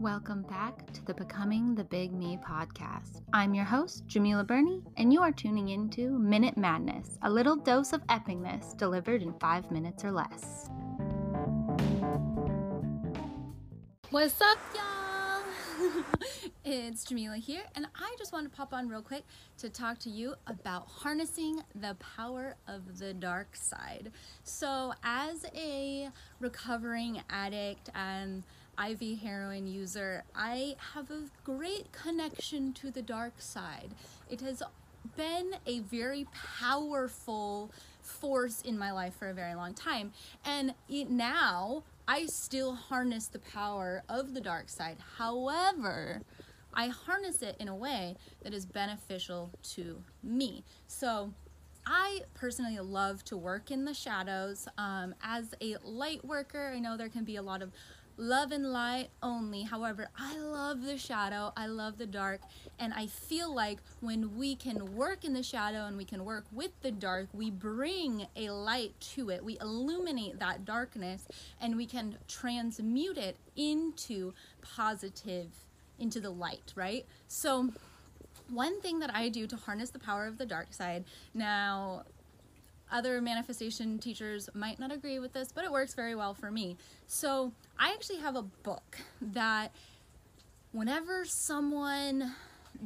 Welcome back to the Becoming the Big Me podcast. I'm your host, Djemilah Birnie, and you are tuning into Minute Madness, a little dose of epicness delivered in five minutes or less. What's up, y'all? it's Djemilah here, and I just want to pop on real quick to talk to you about harnessing the power of the dark side. So, as a recovering addict and IV heroin user, I have a great connection to the dark side. It has been a very powerful force in my life for a very long time. And it, now I still harness the power of the dark side. However, I harness it in a way that is beneficial to me. So, I personally love to work in the shadows. Um, as a light worker, I know there can be a lot of love and light only. However, I love the shadow, I love the dark, and I feel like when we can work in the shadow and we can work with the dark, we bring a light to it. We illuminate that darkness and we can transmute it into positive, into the light, right? So, one thing that I do to harness the power of the dark side now other manifestation teachers might not agree with this, but it works very well for me. So, I actually have a book that whenever someone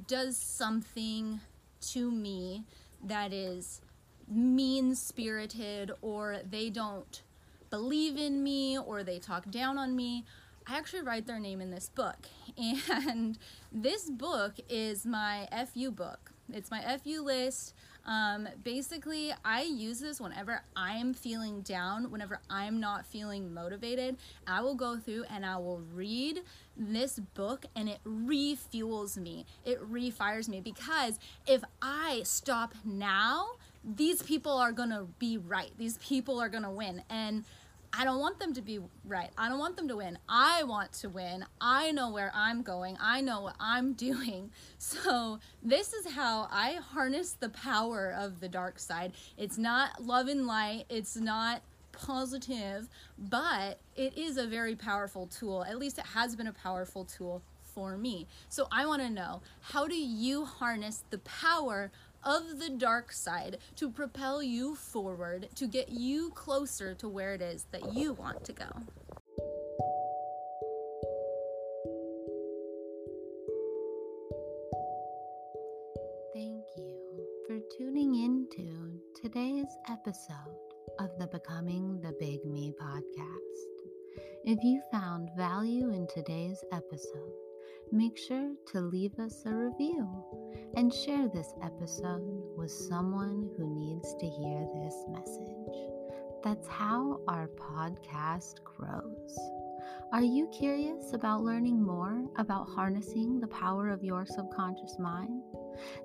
does something to me that is mean spirited or they don't believe in me or they talk down on me, I actually write their name in this book. And this book is my FU book. It's my FU list. Um, basically, I use this whenever I'm feeling down, whenever I'm not feeling motivated. I will go through and I will read this book and it refuels me. It refires me because if I stop now, these people are gonna be right. These people are gonna win. And I don't want them to be right. I don't want them to win. I want to win. I know where I'm going. I know what I'm doing. So, this is how I harness the power of the dark side. It's not love and light, it's not positive, but it is a very powerful tool. At least it has been a powerful tool for me. So, I want to know how do you harness the power of the dark side to propel you forward, to get you closer to where it is that you want to go. Thank you for tuning into today's episode of the Becoming the Big Me podcast. If you found value in today's episode, make sure to leave us a review and share this episode with someone who needs to hear this message. That's how our podcast grows. Are you curious about learning more about harnessing the power of your subconscious mind?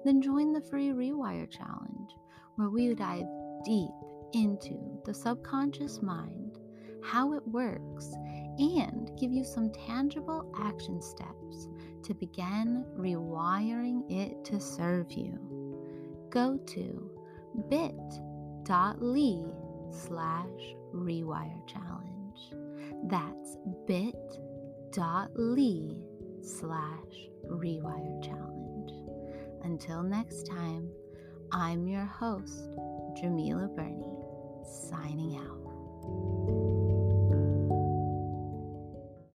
Then join the free Rewire Challenge, where we dive deep into the subconscious mind, how it works, and give you some tangible action steps to begin rewiring it to serve you. Go to bit.ly slash rewire challenge. That's bit.ly slash rewire challenge. Until next time, I'm your host, Djemilah Birnie, signing out.